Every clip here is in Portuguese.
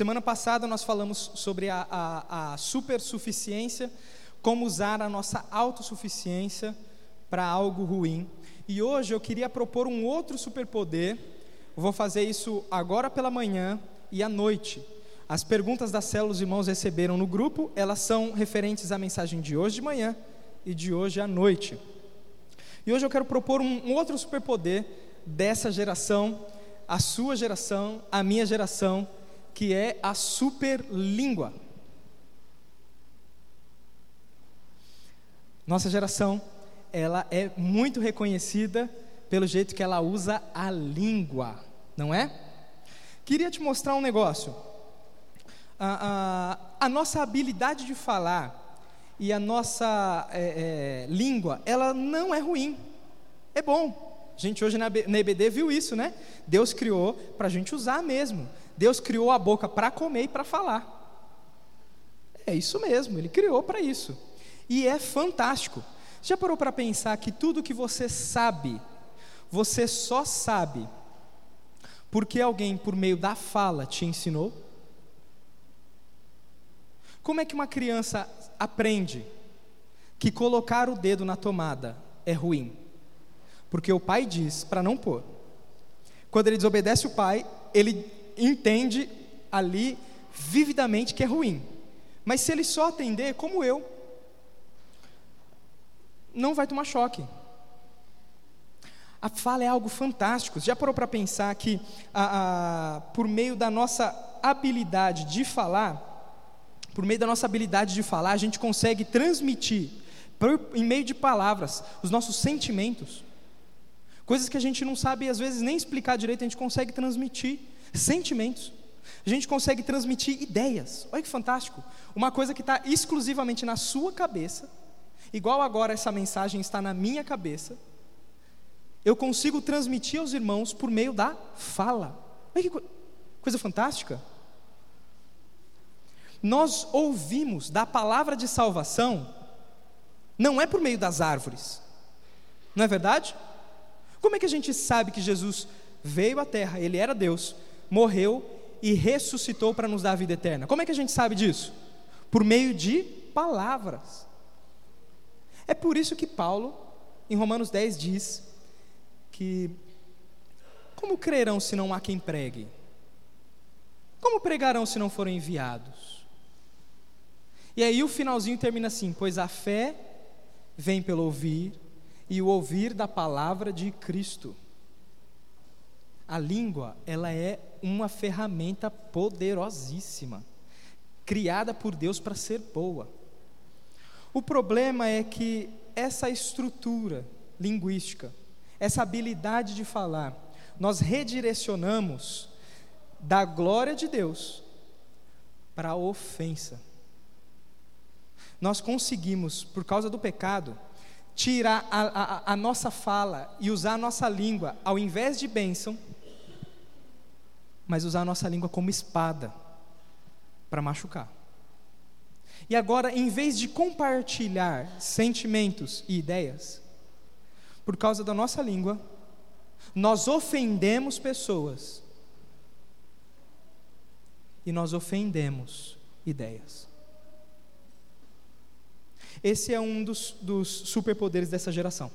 Semana passada nós falamos sobre a, a, a supersuficiência, como usar a nossa autossuficiência para algo ruim. E hoje eu queria propor um outro superpoder. Vou fazer isso agora pela manhã e à noite. As perguntas das células os irmãos receberam no grupo, elas são referentes à mensagem de hoje de manhã e de hoje à noite. E hoje eu quero propor um outro superpoder dessa geração, a sua geração, a minha geração, que é a superlíngua. Nossa geração, ela é muito reconhecida pelo jeito que ela usa a língua, não é? Queria te mostrar um negócio. A, a, a nossa habilidade de falar e a nossa é, é, língua, ela não é ruim, é bom. A gente hoje na, EBD viu isso, né? Deus criou para a gente usar mesmo. Deus criou a boca para comer e para falar. É isso mesmo, Ele criou para isso. E é fantástico. Já parou para pensar que tudo que você sabe, você só sabe porque alguém, por meio da fala, te ensinou? Como é que uma criança aprende que colocar o dedo na tomada é ruim? Porque o pai diz para não pôr. Quando ele desobedece o pai, ele entende ali vividamente que é ruim. Mas se ele só atender, como eu, não vai tomar choque. A fala é algo fantástico. Já parou para pensar que, a, a, por meio da nossa habilidade de falar, por meio da nossa habilidade de falar, a gente consegue transmitir, por, em meio de palavras, os nossos sentimentos. Coisas que a gente não sabe, às vezes, nem explicar direito, a gente consegue transmitir sentimentos. A gente consegue transmitir ideias. Olha que fantástico. Uma coisa que está exclusivamente na sua cabeça, igual agora essa mensagem está na minha cabeça, eu consigo transmitir aos irmãos por meio da fala. Olha que coisa fantástica. Nós ouvimos da palavra de salvação, não é por meio das árvores, não é verdade? Como é que a gente sabe que Jesus veio à terra, ele era Deus, morreu e ressuscitou para nos dar a vida eterna? Como é que a gente sabe disso? Por meio de palavras. É por isso que Paulo, em Romanos 10, diz que como crerão se não há quem pregue? Como pregarão se não forem enviados? E aí o finalzinho termina assim: pois a fé vem pelo ouvir e o ouvir da palavra de Cristo. A língua, ela é uma ferramenta poderosíssima, criada por Deus para ser boa. O problema é que essa estrutura linguística, essa habilidade de falar, nós redirecionamos da glória de Deus para a ofensa. Nós conseguimos, por causa do pecado, tirar a, a, a nossa fala e usar a nossa língua, ao invés de bênção, mas usar a nossa língua como espada para machucar. E agora, em vez de compartilhar sentimentos e ideias, por causa da nossa língua, nós ofendemos pessoas e nós ofendemos ideias. Esse é um dos, dos superpoderes dessa geração.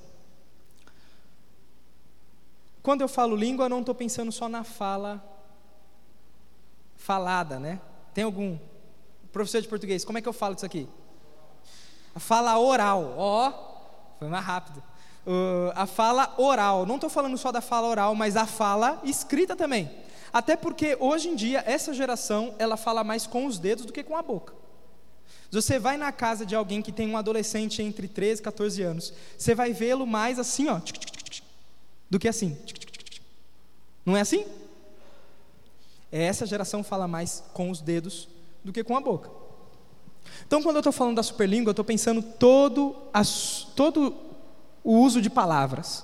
Quando eu falo língua, eu não estou pensando só na fala falada, né? Tem algum professor de português? Como é que eu falo isso aqui? A fala oral, ó, oh, foi mais rápido. Uh, a fala oral, não estou falando só da fala oral, mas a fala escrita também. Até porque hoje em dia essa geração ela fala mais com os dedos do que com a boca. Você vai na casa de alguém que tem um adolescente entre 13 e 14 anos, você vai vê-lo mais assim, ó, do que assim. Não é assim? Essa geração fala mais com os dedos do que com a boca. Então, quando eu estou falando da superlíngua, eu estou pensando todo, as, todo o uso de palavras.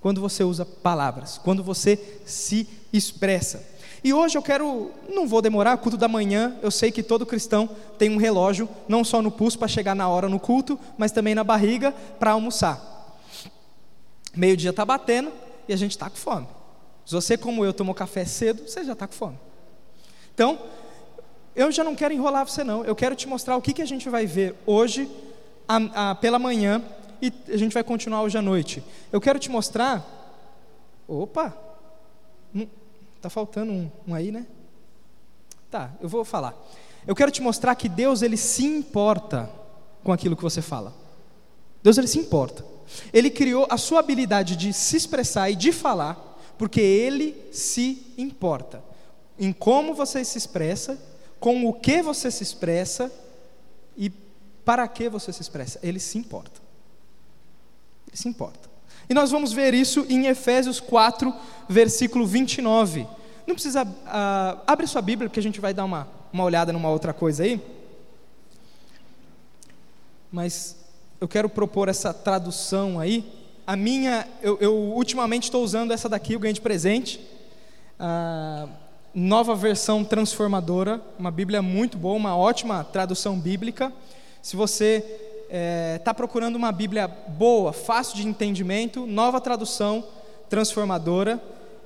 Quando você usa palavras, quando você se expressa. E hoje eu quero, não vou demorar, culto da manhã, eu sei que todo cristão tem um relógio, não só no pulso para chegar na hora no culto, mas também na barriga para almoçar. Meio-dia está batendo e a gente está com fome. Se você, como eu, tomou café cedo, você já está com fome. Então, eu já não quero enrolar você, não. Eu quero te mostrar o que, que a gente vai ver hoje, a, a, pela manhã, e a gente vai continuar hoje à noite. Eu quero te mostrar. Opa! Está faltando um, um aí, né? Tá, eu vou falar. Eu quero te mostrar que Deus ele se importa com aquilo que você fala. Deus ele se importa. Ele criou a sua habilidade de se expressar e de falar porque ele se importa em como você se expressa, com o que você se expressa e para que você se expressa. Ele se importa. Ele se importa. E nós vamos ver isso em Efésios 4, versículo 29. Não precisa. Uh, abre sua Bíblia, porque a gente vai dar uma, uma olhada numa outra coisa aí. Mas eu quero propor essa tradução aí. A minha, eu, eu ultimamente estou usando essa daqui, eu ganhei de presente. Nova versão transformadora, uma Bíblia muito boa, uma ótima tradução bíblica. Se você está é, tá procurando uma Bíblia boa, fácil de entendimento, nova tradução transformadora,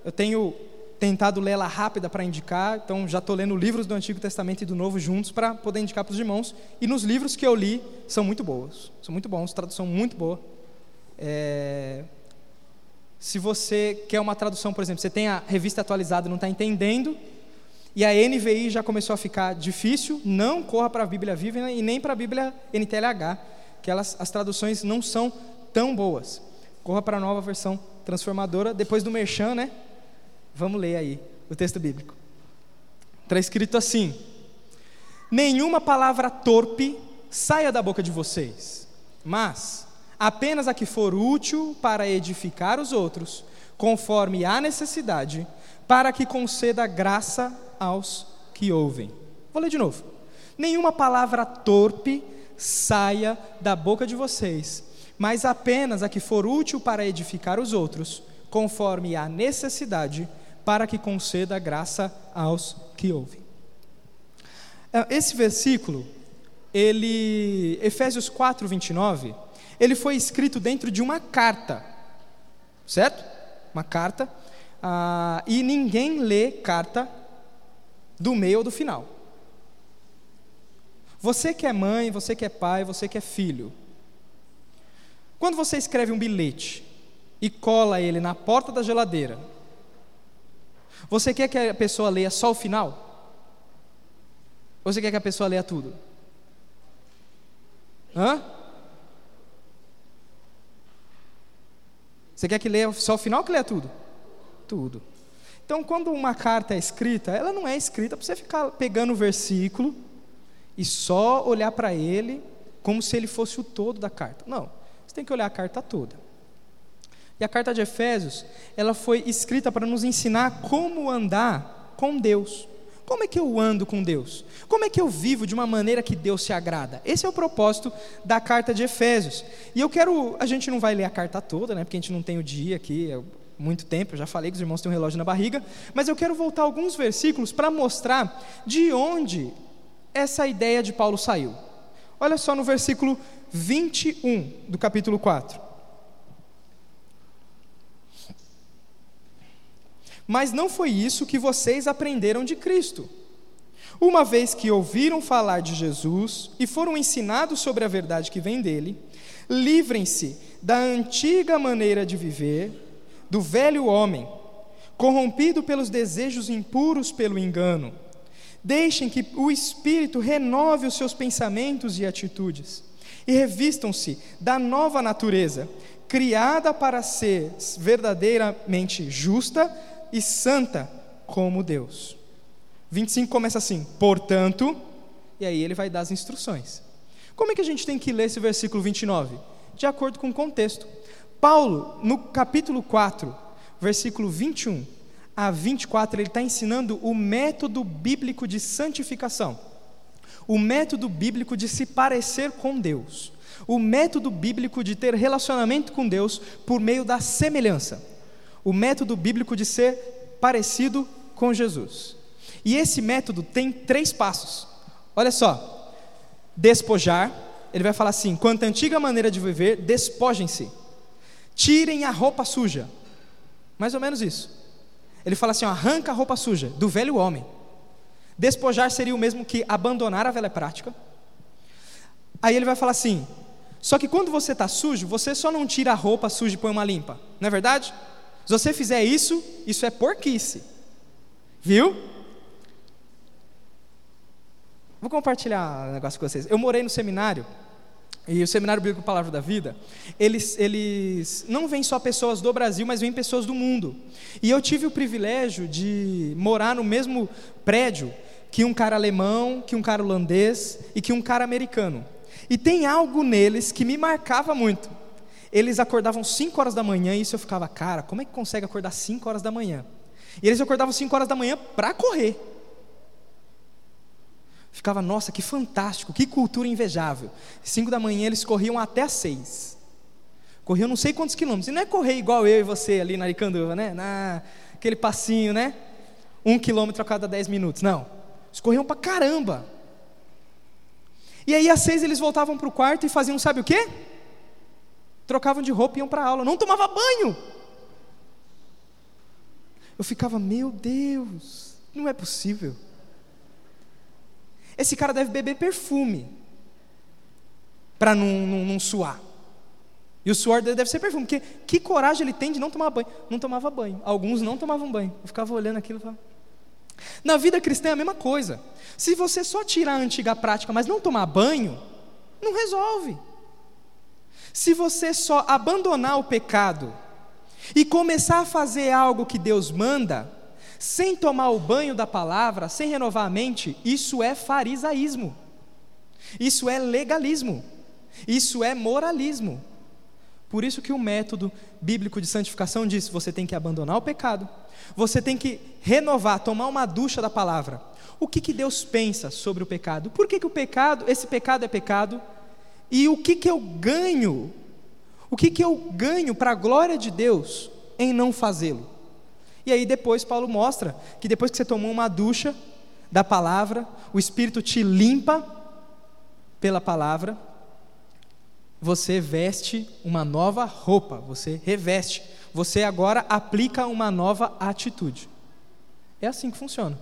eu tenho tentado lê-la rápida para indicar, então já estou lendo livros do Antigo Testamento e do Novo juntos para poder indicar para os irmãos. E nos livros que eu li são muito boas, são muito bons, tradução muito boa. É... Se você quer uma tradução, por exemplo, você tem a revista atualizada e não está entendendo, e a NVI já começou a ficar difícil, não corra para a Bíblia Viva e nem para a Bíblia NTLH, que elas, as traduções não são tão boas. Corra para a nova versão transformadora, depois do Merchan, né? Vamos ler aí o texto bíblico. Está escrito assim: Nenhuma palavra torpe saia da boca de vocês, mas apenas a que for útil para edificar os outros, conforme a necessidade, para que conceda graça aos que ouvem. Vou ler de novo. Nenhuma palavra torpe saia da boca de vocês, mas apenas a que for útil para edificar os outros, conforme a necessidade, para que conceda graça aos que ouvem. É, esse versículo, ele, Efésios 4, 29, ele foi escrito dentro de uma carta, certo? Uma carta, ah, e ninguém lê carta do meio ou do final. Você que é mãe, você que é pai, você que é filho. Quando você escreve um bilhete e cola ele na porta da geladeira, você quer que a pessoa leia só o final? Ou você quer que a pessoa leia tudo? Hã? Você quer que leia só o final ou que leia tudo? Tudo. Então, quando uma carta é escrita, ela não é escrita para você ficar pegando o versículo e só olhar para ele como se ele fosse o todo da carta. Não, você tem que olhar a carta toda. E a carta de Efésios, ela foi escrita para nos ensinar como andar com Deus. Como é que eu ando com Deus? Como é que eu vivo de uma maneira que Deus se agrada? Esse é o propósito da carta de Efésios. E eu quero, a gente não vai ler a carta toda, né? Porque a gente não tem o dia aqui, é muito tempo, eu já falei que os irmãos têm um relógio na barriga, mas eu quero voltar alguns versículos para mostrar de onde essa ideia de Paulo saiu. Olha só no versículo 21 do capítulo 4. Mas não foi isso que vocês aprenderam de Cristo. Uma vez que ouviram falar de Jesus e foram ensinados sobre a verdade que vem dele, livrem-se da antiga maneira de viver, do velho homem, corrompido pelos desejos impuros pelo engano. Deixem que o Espírito renove os seus pensamentos e atitudes, e revistam-se da nova natureza, criada para ser verdadeiramente justa, e santa como Deus. 25 começa assim: portanto, e aí ele vai dar as instruções. Como é que a gente tem que ler esse versículo 29? De acordo com o contexto. Paulo, no capítulo 4, versículo 21 a 24, ele está ensinando o método bíblico de santificação, o método bíblico de se parecer com Deus, o método bíblico de ter relacionamento com Deus por meio da semelhança o método bíblico de ser parecido com Jesus. E esse método tem três passos. Olha só: despojar, ele vai falar assim: quanto à antiga maneira de viver, despojem-se, tirem a roupa suja. Mais ou menos isso. Ele fala assim: arranca a roupa suja do velho homem. Despojar seria o mesmo que abandonar a velha prática. Aí ele vai falar assim: só que quando você está sujo, você só não tira a roupa suja e põe uma limpa, não é verdade? Se você fizer isso, isso é porquice, viu? Vou compartilhar um negócio com vocês. Eu morei no seminário e o Seminário Bíblico Palavra da Vida, eles, eles não vêm só pessoas do Brasil, mas vêm pessoas do mundo. E eu tive o privilégio de morar no mesmo prédio que um cara alemão, que um cara holandês e que um cara americano. E tem algo neles que me marcava muito. Eles acordavam 5 horas da manhã e isso eu ficava, cara, como é que consegue acordar 5 horas da manhã? E eles acordavam 5 horas da manhã para correr. Ficava, nossa, que fantástico, que cultura invejável. Cinco da manhã eles corriam até as seis. Corriam não sei quantos quilômetros. E não é correr igual eu e você ali na Aricanduva, né? Na, aquele passinho, né? Um quilômetro a cada dez minutos. Não. Eles corriam pra caramba. E aí às seis eles voltavam para o quarto e faziam sabe o quê? Trocavam de roupa e iam para a aula. Não tomava banho. Eu ficava, meu Deus, não é possível. Esse cara deve beber perfume para não, não, não, suar. E o suor dele deve ser perfume, porque que coragem ele tem de não tomar banho? Não tomava banho. Alguns não tomavam banho. Eu ficava olhando aquilo e falava. Na vida cristã é a mesma coisa. Se você só tirar a antiga prática, mas não tomar banho, não resolve. Se você só abandonar o pecado e começar a fazer algo que Deus manda, sem tomar o banho da palavra, sem renovar a mente, isso é farisaísmo, isso é legalismo, isso é moralismo. Por isso que o método bíblico de santificação diz: você tem que abandonar o pecado, você tem que renovar, tomar uma ducha da palavra. O que, que Deus pensa sobre o pecado? Por que, que o pecado, esse pecado é pecado? E o que, que eu ganho? O que, que eu ganho para a glória de Deus em não fazê-lo? E aí depois Paulo mostra que depois que você tomou uma ducha da palavra, o Espírito te limpa pela palavra, você veste uma nova roupa, você reveste, você agora aplica uma nova atitude. É assim que funciona.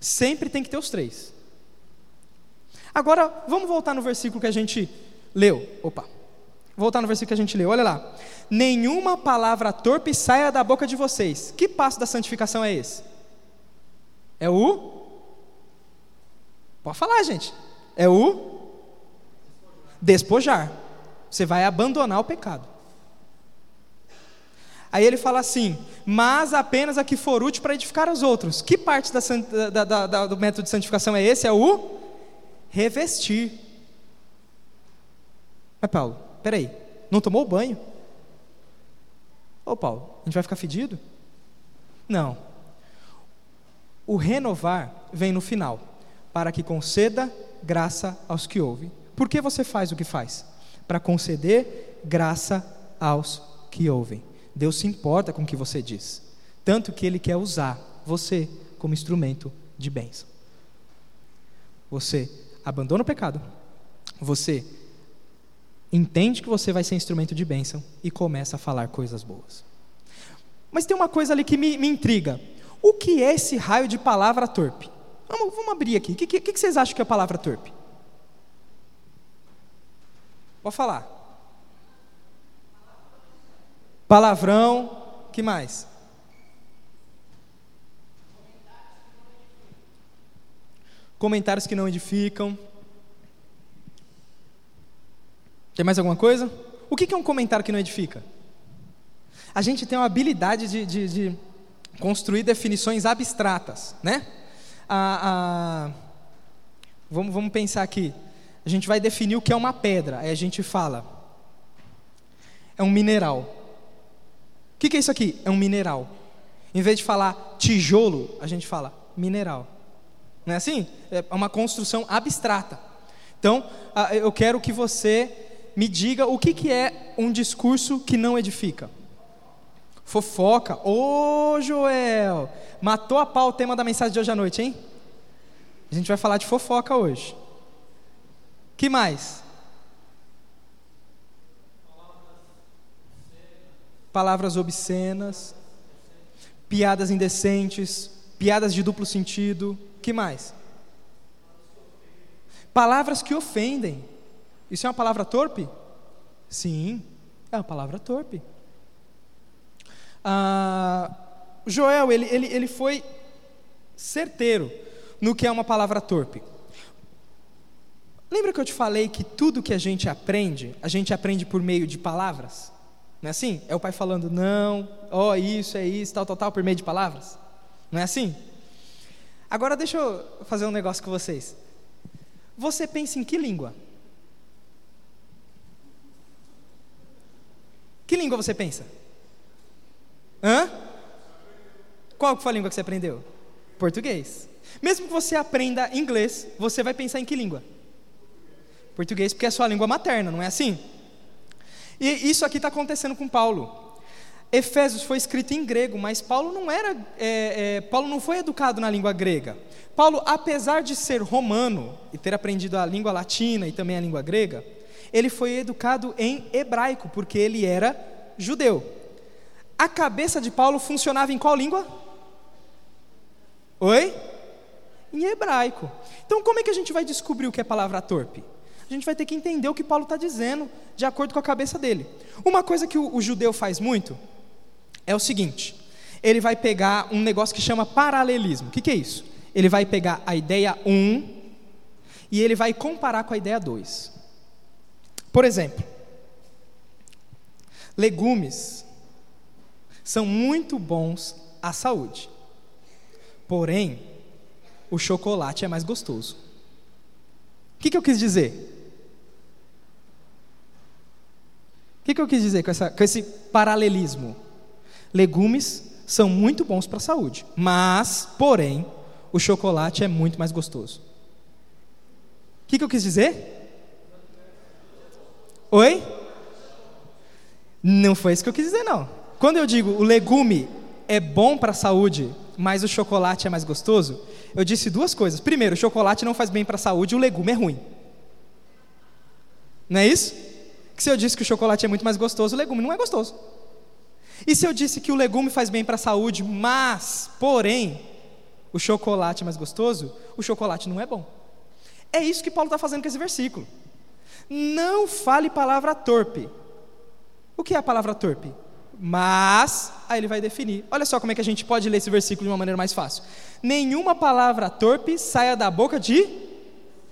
Sempre tem que ter os três. Agora, vamos voltar no versículo que a gente leu. Opa. Voltar no versículo que a gente leu. Olha lá nenhuma palavra torpe saia da boca de vocês. Que passo da santificação é esse? É o. Pode falar, gente. É o. Despojar. Você vai abandonar o pecado. Aí ele fala assim: mas apenas a que for útil para edificar os outros. Que parte da, da, da, do método de santificação é esse? É o revestir. Mas Paulo, peraí, não tomou banho? Ô Paulo, a gente vai ficar fedido? Não. O renovar vem no final, para que conceda graça aos que ouvem. Por que você faz o que faz? Para conceder graça aos que ouvem. Deus se importa com o que você diz, tanto que Ele quer usar você como instrumento de bênção. Você abandona o pecado, você entende que você vai ser instrumento de bênção e começa a falar coisas boas. Mas tem uma coisa ali que me, me intriga. O que é esse raio de palavra torpe? Vamos, vamos abrir aqui. O que, que, que vocês acham que é a palavra torpe? Pode falar. Palavrão. que mais? Comentários que não edificam. Tem mais alguma coisa? O que é um comentário que não edifica? A gente tem uma habilidade de, de, de construir definições abstratas, né? A, a, vamos, vamos pensar aqui. A gente vai definir o que é uma pedra. Aí a gente fala. É um mineral. O que, que é isso aqui? É um mineral. Em vez de falar tijolo, a gente fala mineral. Não é assim? É uma construção abstrata. Então, eu quero que você me diga o que, que é um discurso que não edifica. Fofoca. Ô Joel, matou a pau o tema da mensagem de hoje à noite, hein? A gente vai falar de fofoca hoje. Que mais? Palavras obscenas, piadas indecentes, piadas de duplo sentido, que mais? Palavras que ofendem. Isso é uma palavra torpe? Sim, é uma palavra torpe. Ah, Joel, ele, ele, ele foi certeiro no que é uma palavra torpe. Lembra que eu te falei que tudo que a gente aprende, a gente aprende por meio de palavras? Não é assim? É o pai falando, não, ó, oh, isso, é isso, tal, tal, tal, por meio de palavras? Não é assim? Agora deixa eu fazer um negócio com vocês. Você pensa em que língua? Que língua você pensa? Hã? Qual foi a língua que você aprendeu? Português. Mesmo que você aprenda inglês, você vai pensar em que língua? Português, porque é a sua língua materna, não é assim? E isso aqui está acontecendo com Paulo. Efésios foi escrito em grego, mas Paulo não era, é, é, Paulo não foi educado na língua grega. Paulo, apesar de ser romano e ter aprendido a língua latina e também a língua grega, ele foi educado em hebraico, porque ele era judeu. A cabeça de Paulo funcionava em qual língua? Oi? Em hebraico. Então, como é que a gente vai descobrir o que é palavra torpe? A gente vai ter que entender o que Paulo está dizendo, de acordo com a cabeça dele. Uma coisa que o, o judeu faz muito é o seguinte: ele vai pegar um negócio que chama paralelismo. O que, que é isso? Ele vai pegar a ideia 1 um, e ele vai comparar com a ideia 2. Por exemplo, legumes são muito bons à saúde. Porém, o chocolate é mais gostoso. O que, que eu quis dizer? O que, que eu quis dizer com, essa, com esse paralelismo? Legumes são muito bons para a saúde, mas, porém, o chocolate é muito mais gostoso. O que, que eu quis dizer? Oi? Não foi isso que eu quis dizer, não. Quando eu digo o legume é bom para a saúde, mas o chocolate é mais gostoso, eu disse duas coisas. Primeiro, o chocolate não faz bem para a saúde, o legume é ruim. Não é isso? Que se eu disse que o chocolate é muito mais gostoso, o legume não é gostoso. E se eu disse que o legume faz bem para a saúde, mas, porém, o chocolate é mais gostoso, o chocolate não é bom. É isso que Paulo está fazendo com esse versículo. Não fale palavra torpe. O que é a palavra torpe? Mas, aí ele vai definir. Olha só como é que a gente pode ler esse versículo de uma maneira mais fácil. Nenhuma palavra torpe saia da boca de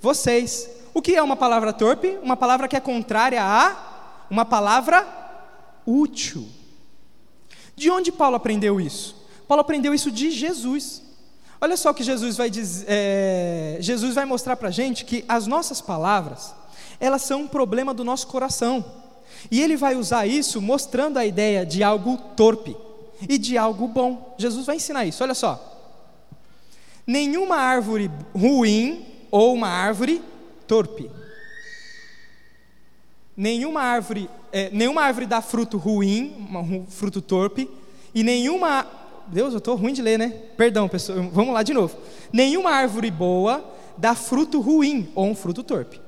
vocês. O que é uma palavra torpe? Uma palavra que é contrária a uma palavra útil. De onde Paulo aprendeu isso? Paulo aprendeu isso de Jesus. Olha só o que Jesus vai dizer. É, Jesus vai mostrar para a gente que as nossas palavras elas são um problema do nosso coração. E ele vai usar isso mostrando a ideia de algo torpe e de algo bom. Jesus vai ensinar isso, olha só. Nenhuma árvore ruim ou uma árvore torpe. Nenhuma árvore, é, nenhuma árvore dá fruto ruim, um fruto torpe, e nenhuma. Deus, eu estou ruim de ler, né? Perdão, pessoal. Vamos lá de novo. Nenhuma árvore boa dá fruto ruim ou um fruto torpe.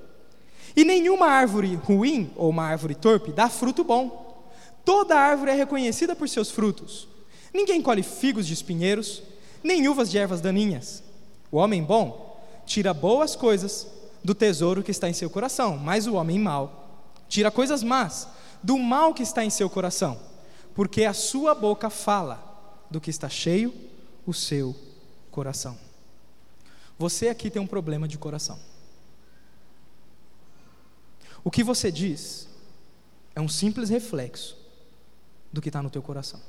E nenhuma árvore ruim ou uma árvore torpe dá fruto bom. Toda árvore é reconhecida por seus frutos. Ninguém colhe figos de espinheiros, nem uvas de ervas daninhas. O homem bom tira boas coisas do tesouro que está em seu coração, mas o homem mau tira coisas más do mal que está em seu coração, porque a sua boca fala do que está cheio o seu coração. Você aqui tem um problema de coração. O que você diz é um simples reflexo do que está no teu coração.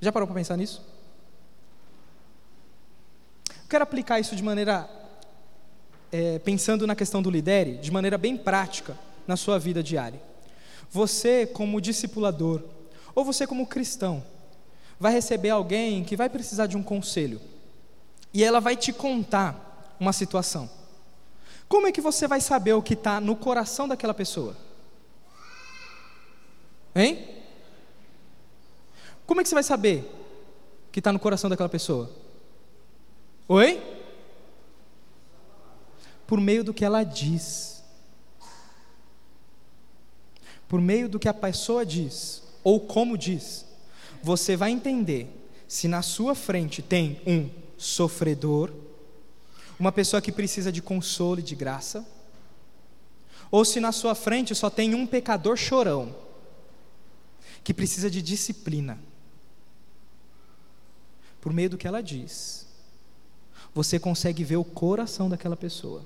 Já parou para pensar nisso? Eu quero aplicar isso de maneira, é, pensando na questão do lidere, de maneira bem prática na sua vida diária. Você, como discipulador, ou você, como cristão, vai receber alguém que vai precisar de um conselho, e ela vai te contar uma situação. Como é que você vai saber o que está no coração daquela pessoa? Hein? Como é que você vai saber o que está no coração daquela pessoa? Oi? Por meio do que ela diz. Por meio do que a pessoa diz, ou como diz, você vai entender se na sua frente tem um sofredor, uma pessoa que precisa de consolo e de graça, ou se na sua frente só tem um pecador chorão, que precisa de disciplina. Por meio do que ela diz, você consegue ver o coração daquela pessoa.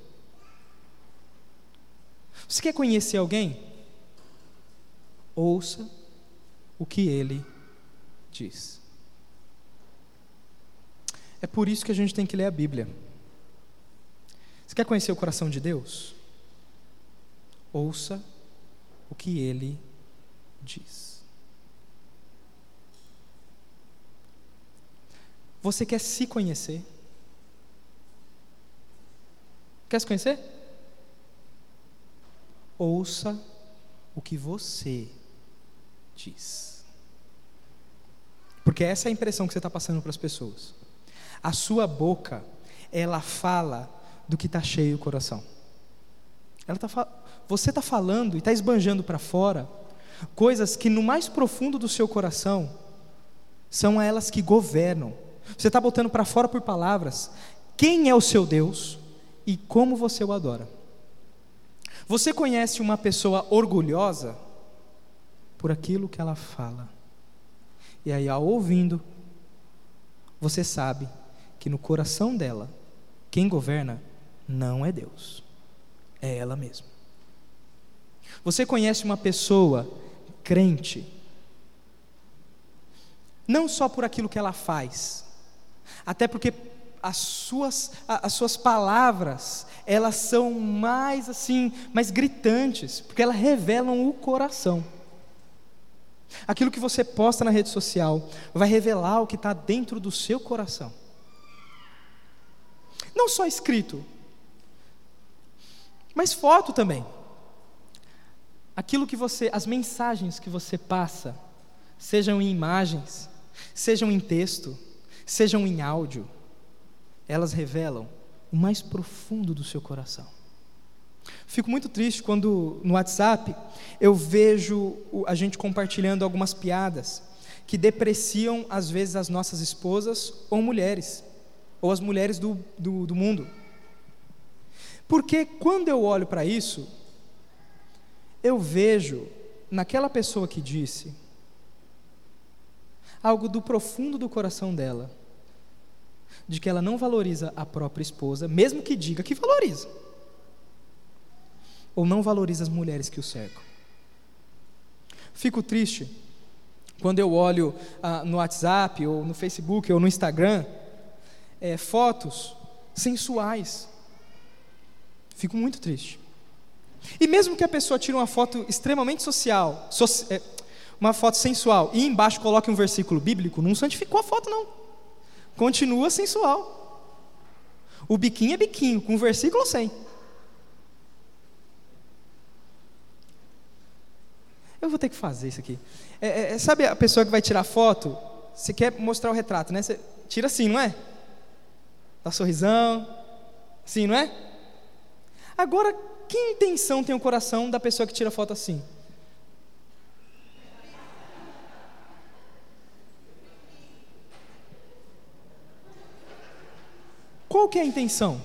Você quer conhecer alguém? Ouça o que ele diz. É por isso que a gente tem que ler a Bíblia. Você quer conhecer o coração de Deus? Ouça o que ele diz. Você quer se conhecer? Quer se conhecer? Ouça o que você diz. Porque essa é a impressão que você está passando para as pessoas. A sua boca, ela fala do que está cheio o coração. Ela tá, você está falando e está esbanjando para fora coisas que no mais profundo do seu coração são elas que governam. Você está botando para fora por palavras quem é o seu Deus e como você o adora. Você conhece uma pessoa orgulhosa por aquilo que ela fala. E aí, ao ouvindo, você sabe que no coração dela, quem governa não é Deus, é ela mesma. Você conhece uma pessoa crente, não só por aquilo que ela faz, até porque as suas, as suas palavras, elas são mais assim, mais gritantes, porque elas revelam o coração. Aquilo que você posta na rede social vai revelar o que está dentro do seu coração. Não só escrito, mas foto também. Aquilo que você, as mensagens que você passa, sejam em imagens, sejam em texto, sejam em áudio, elas revelam o mais profundo do seu coração. Fico muito triste quando no WhatsApp eu vejo a gente compartilhando algumas piadas que depreciam às vezes as nossas esposas ou mulheres ou as mulheres do, do, do mundo. Porque quando eu olho para isso, eu vejo naquela pessoa que disse algo do profundo do coração dela, de que ela não valoriza a própria esposa, mesmo que diga que valoriza, ou não valoriza as mulheres que o cercam. Fico triste quando eu olho ah, no WhatsApp, ou no Facebook, ou no Instagram, é, fotos sensuais. Fico muito triste. E mesmo que a pessoa tire uma foto extremamente social, so, é, uma foto sensual, e embaixo coloque um versículo bíblico, não santificou a foto, não. Continua sensual. O biquinho é biquinho, com versículo sem. Eu vou ter que fazer isso aqui. É, é, é, sabe a pessoa que vai tirar foto? Você quer mostrar o retrato, né? Você tira assim, não é? Dá sorrisão. Sim, não é? Agora, que intenção tem o coração da pessoa que tira foto assim? Qual que é a intenção?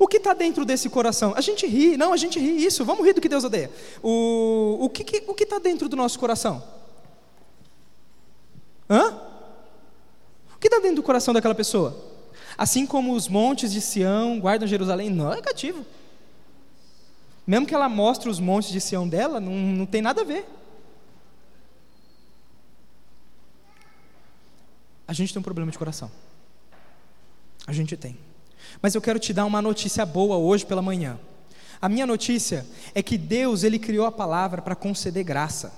O que está dentro desse coração? A gente ri, não, a gente ri, isso, vamos rir do que Deus odeia. O, o que está o que tá dentro do nosso coração? Hã? O que está dentro do coração daquela pessoa? Assim como os montes de Sião guardam Jerusalém, não é cativo. Mesmo que ela mostre os montes de Sião dela, não, não tem nada a ver. A gente tem um problema de coração. A gente tem. Mas eu quero te dar uma notícia boa hoje pela manhã. A minha notícia é que Deus ele criou a palavra para conceder graça.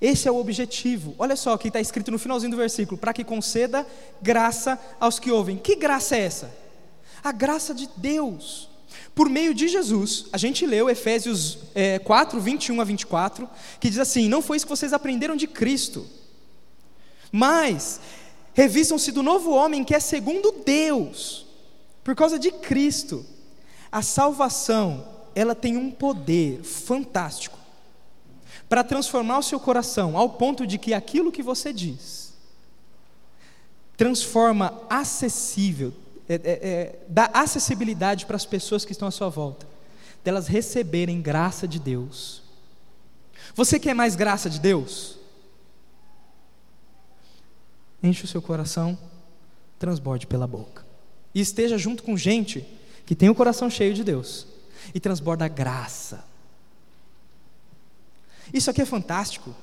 Esse é o objetivo. Olha só o que está escrito no finalzinho do versículo: para que conceda graça aos que ouvem. Que graça é essa? A graça de Deus. Por meio de Jesus, a gente leu Efésios é, 4, 21 a 24, que diz assim: Não foi isso que vocês aprenderam de Cristo, mas revistam-se do novo homem que é segundo Deus, por causa de Cristo. A salvação, ela tem um poder fantástico para transformar o seu coração ao ponto de que aquilo que você diz transforma acessível, é, é, é, dá acessibilidade para as pessoas que estão à sua volta, delas receberem graça de Deus. Você quer mais graça de Deus? Enche o seu coração, transborde pela boca. E esteja junto com gente que tem o coração cheio de Deus e transborda graça. Isso aqui é fantástico.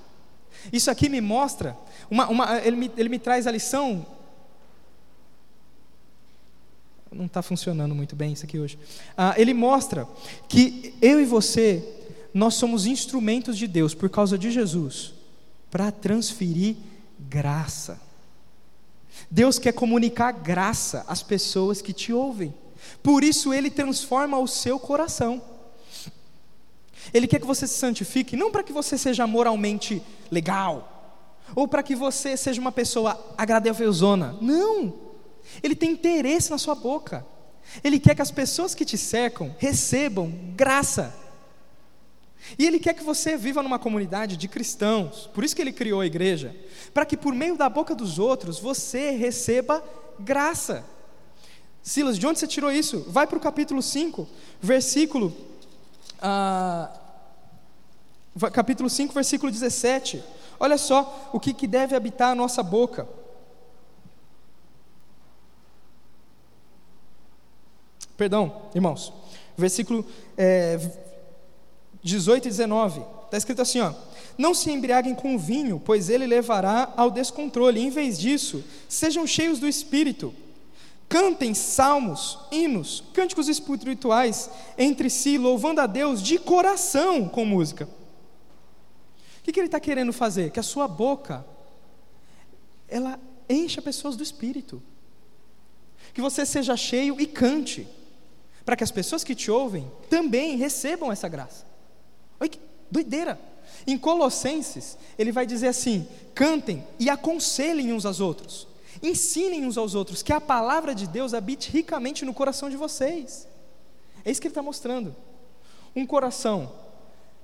Isso aqui me mostra, uma, uma, ele, me, ele me traz a lição. Não está funcionando muito bem isso aqui hoje. Ah, ele mostra que eu e você, nós somos instrumentos de Deus por causa de Jesus, para transferir graça. Deus quer comunicar graça às pessoas que te ouvem. Por isso ele transforma o seu coração. Ele quer que você se santifique, não para que você seja moralmente legal, ou para que você seja uma pessoa agradávelzona. Não! Ele tem interesse na sua boca. Ele quer que as pessoas que te cercam recebam graça. E Ele quer que você viva numa comunidade de cristãos, por isso que Ele criou a igreja, para que por meio da boca dos outros você receba graça. Silas, de onde você tirou isso? Vai para o capítulo 5, versículo. Ah, capítulo 5, versículo 17. Olha só o que, que deve habitar a nossa boca. Perdão, irmãos. Versículo é, 18 e 19. Está escrito assim: ó, Não se embriaguem com vinho, pois ele levará ao descontrole. Em vez disso, sejam cheios do espírito Cantem salmos, hinos, cânticos espirituais entre si, louvando a Deus de coração com música. O que, que ele está querendo fazer? Que a sua boca, ela encha pessoas do Espírito. Que você seja cheio e cante, para que as pessoas que te ouvem também recebam essa graça. Olha que doideira! Em Colossenses, ele vai dizer assim: cantem e aconselhem uns aos outros Ensinem uns aos outros, que a palavra de Deus habite ricamente no coração de vocês. É isso que ele está mostrando. Um coração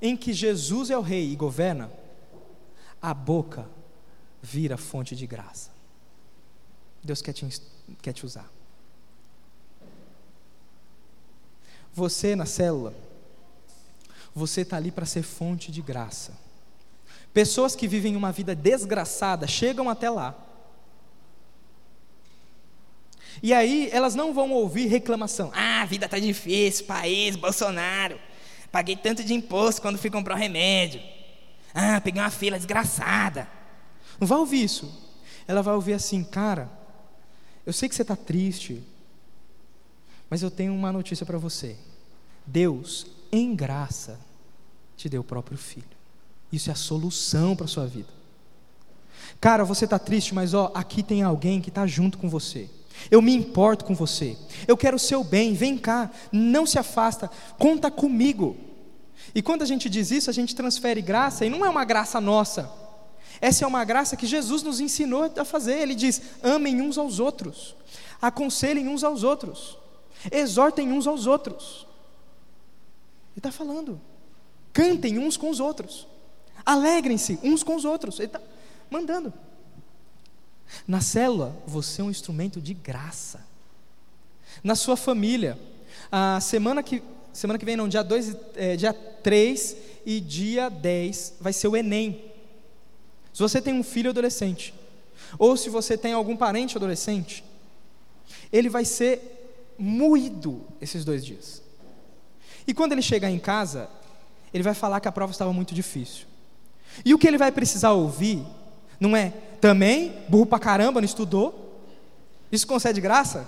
em que Jesus é o rei e governa, a boca vira fonte de graça. Deus quer te, quer te usar. Você na célula, você está ali para ser fonte de graça. Pessoas que vivem uma vida desgraçada chegam até lá e aí elas não vão ouvir reclamação. Ah, a vida está difícil, país, Bolsonaro. Paguei tanto de imposto quando fui comprar um remédio. Ah, peguei uma fila desgraçada. Não vai ouvir isso. Ela vai ouvir assim, cara, eu sei que você está triste, mas eu tenho uma notícia para você. Deus, em graça, te deu o próprio filho. Isso é a solução para a sua vida. Cara, você está triste, mas ó, aqui tem alguém que está junto com você. Eu me importo com você. Eu quero o seu bem. Vem cá. Não se afasta. Conta comigo. E quando a gente diz isso, a gente transfere graça, e não é uma graça nossa. Essa é uma graça que Jesus nos ensinou a fazer. Ele diz: amem uns aos outros, aconselhem uns aos outros, exortem uns aos outros. Ele está falando. Cantem uns com os outros, alegrem-se uns com os outros. Ele está mandando. Na célula, você é um instrumento de graça. Na sua família, a semana que, semana que vem, não, dia 2, é, dia 3 e dia 10 vai ser o Enem. Se você tem um filho adolescente, ou se você tem algum parente adolescente, ele vai ser moído esses dois dias. E quando ele chegar em casa, ele vai falar que a prova estava muito difícil. E o que ele vai precisar ouvir não é também, burro pra caramba, não estudou? Isso concede graça?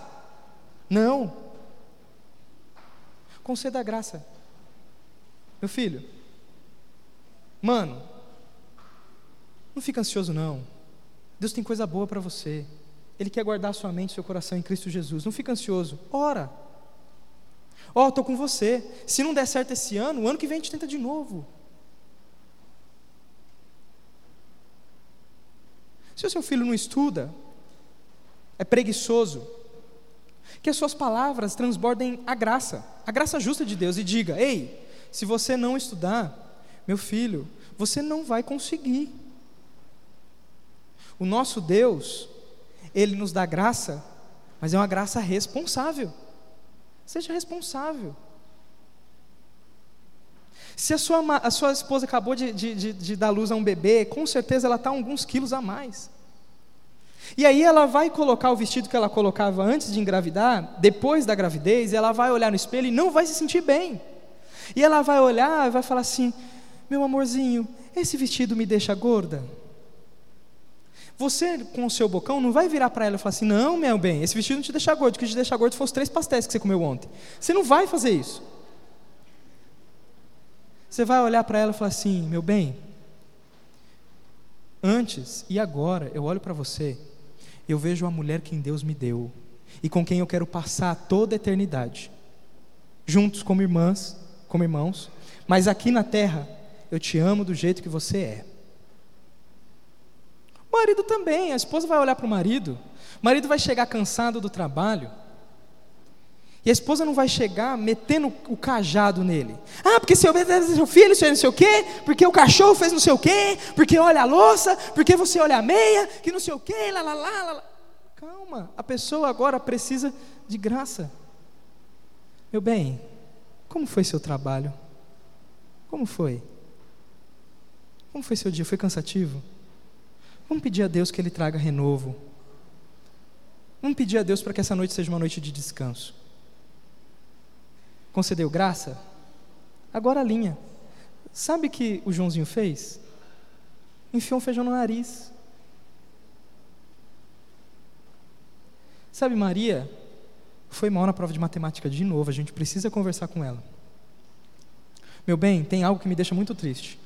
Não. Conceda graça. Meu filho, mano, não fica ansioso não. Deus tem coisa boa para você. Ele quer guardar sua mente, seu coração em Cristo Jesus. Não fica ansioso. Ora. Ó, oh, estou com você. Se não der certo esse ano, o ano que vem a gente tenta de novo. Se o seu filho não estuda, é preguiçoso, que as suas palavras transbordem a graça, a graça justa de Deus, e diga: Ei, se você não estudar, meu filho, você não vai conseguir. O nosso Deus, Ele nos dá graça, mas é uma graça responsável. Seja responsável. Se a sua, a sua esposa acabou de, de, de, de dar luz a um bebê, com certeza ela está alguns quilos a mais. E aí ela vai colocar o vestido que ela colocava antes de engravidar, depois da gravidez, ela vai olhar no espelho e não vai se sentir bem. E ela vai olhar e vai falar assim: Meu amorzinho, esse vestido me deixa gorda? Você, com o seu bocão, não vai virar para ela e falar assim: Não, meu bem, esse vestido não te deixa gordo, que te deixa gordo foram os três pastéis que você comeu ontem. Você não vai fazer isso. Você vai olhar para ela e falar assim: Meu bem, antes e agora eu olho para você, eu vejo a mulher que Deus me deu e com quem eu quero passar toda a eternidade, juntos como irmãs, como irmãos, mas aqui na terra eu te amo do jeito que você é. Marido também, a esposa vai olhar para o marido, o marido vai chegar cansado do trabalho, e a esposa não vai chegar metendo o cajado nele. Ah, porque seu, seu filho fez não sei o quê, porque o cachorro fez não sei o quê, porque olha a louça, porque você olha a meia, que não sei o quê, lá, lá, lá, lá. Calma, a pessoa agora precisa de graça. Meu bem, como foi seu trabalho? Como foi? Como foi seu dia? Foi cansativo? Vamos pedir a Deus que Ele traga renovo. Vamos pedir a Deus para que essa noite seja uma noite de descanso. Concedeu graça? Agora a linha. Sabe o que o Joãozinho fez? Enfiou um feijão no nariz. Sabe, Maria foi mal na prova de matemática de novo, a gente precisa conversar com ela. Meu bem, tem algo que me deixa muito triste.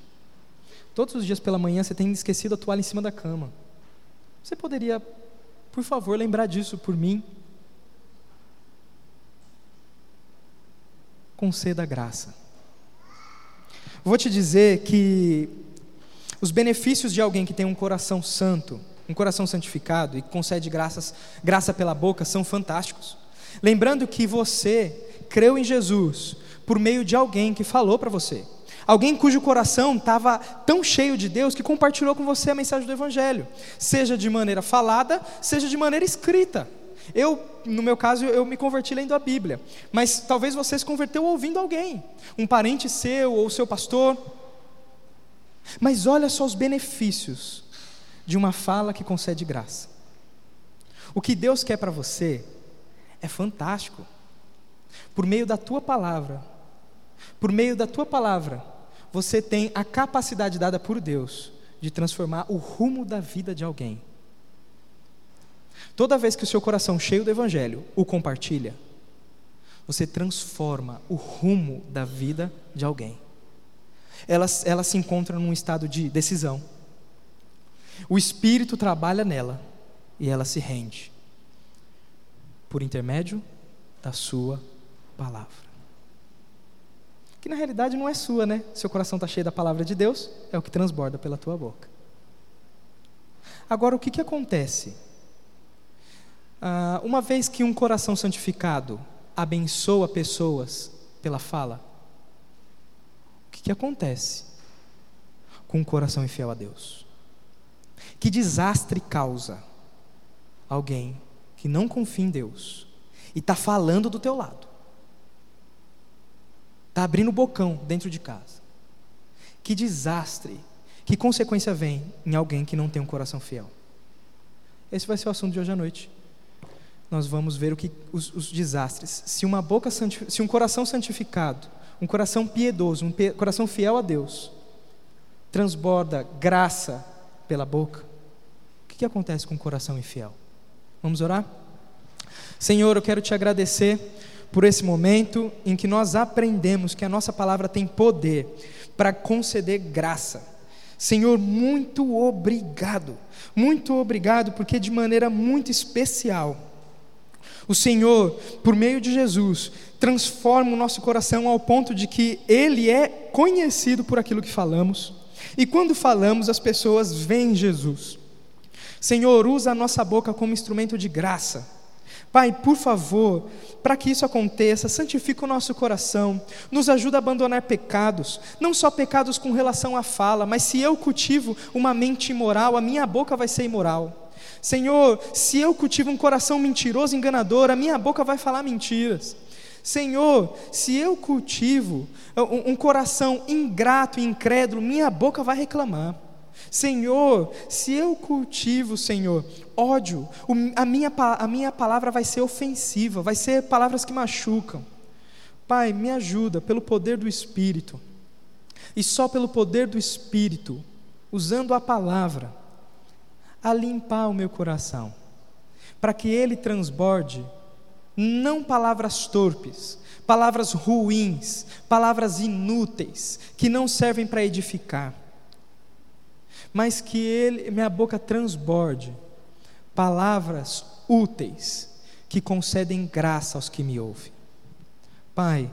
Todos os dias pela manhã você tem esquecido a toalha em cima da cama. Você poderia, por favor, lembrar disso por mim? Conceda graça. Vou te dizer que os benefícios de alguém que tem um coração santo, um coração santificado e concede graças, graça pela boca são fantásticos. Lembrando que você creu em Jesus por meio de alguém que falou para você. Alguém cujo coração estava tão cheio de Deus que compartilhou com você a mensagem do Evangelho, seja de maneira falada, seja de maneira escrita. Eu, no meu caso, eu me converti lendo a Bíblia, mas talvez você se converteu ouvindo alguém, um parente seu ou seu pastor. Mas olha só os benefícios de uma fala que concede graça. O que Deus quer para você é fantástico. Por meio da tua palavra, por meio da tua palavra, você tem a capacidade dada por Deus de transformar o rumo da vida de alguém. Toda vez que o seu coração cheio do Evangelho o compartilha, você transforma o rumo da vida de alguém. Ela, ela se encontra num estado de decisão. O Espírito trabalha nela e ela se rende por intermédio da Sua palavra que na realidade não é sua, né? Seu coração está cheio da palavra de Deus, é o que transborda pela tua boca. Agora, o que, que acontece? Ah, uma vez que um coração santificado abençoa pessoas pela fala, o que, que acontece com um coração infiel a Deus? Que desastre causa alguém que não confia em Deus e está falando do teu lado? Está abrindo o bocão dentro de casa. Que desastre, que consequência vem em alguém que não tem um coração fiel? Esse vai ser o assunto de hoje à noite. Nós vamos ver o que os, os desastres. Se uma boca se um coração santificado, um coração piedoso, um coração fiel a Deus, transborda graça pela boca, o que, que acontece com o coração infiel? Vamos orar? Senhor, eu quero te agradecer por esse momento em que nós aprendemos que a nossa palavra tem poder para conceder graça. Senhor, muito obrigado, muito obrigado, porque de maneira muito especial, o Senhor, por meio de Jesus, transforma o nosso coração ao ponto de que Ele é conhecido por aquilo que falamos, e quando falamos, as pessoas veem Jesus. Senhor, usa a nossa boca como instrumento de graça Pai, por favor, para que isso aconteça, santifica o nosso coração, nos ajuda a abandonar pecados, não só pecados com relação à fala, mas se eu cultivo uma mente imoral, a minha boca vai ser imoral. Senhor, se eu cultivo um coração mentiroso, enganador, a minha boca vai falar mentiras. Senhor, se eu cultivo um, um coração ingrato e incrédulo, minha boca vai reclamar. Senhor, se eu cultivo, Senhor, ódio, a minha, a minha palavra vai ser ofensiva, vai ser palavras que machucam. Pai, me ajuda pelo poder do Espírito, e só pelo poder do Espírito, usando a palavra, a limpar o meu coração, para que ele transborde não palavras torpes, palavras ruins, palavras inúteis, que não servem para edificar, mas que ele, minha boca transborde palavras úteis que concedem graça aos que me ouvem. Pai,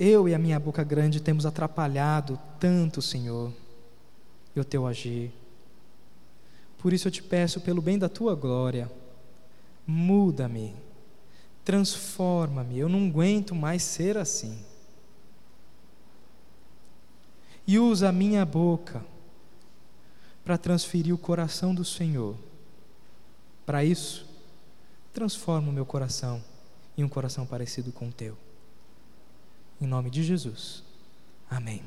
eu e a minha boca grande temos atrapalhado tanto, Senhor, e o teu agir. Por isso eu te peço, pelo bem da tua glória, muda-me, transforma-me, eu não aguento mais ser assim. E usa a minha boca para transferir o coração do Senhor para isso, transforma o meu coração em um coração parecido com o teu. Em nome de Jesus. Amém.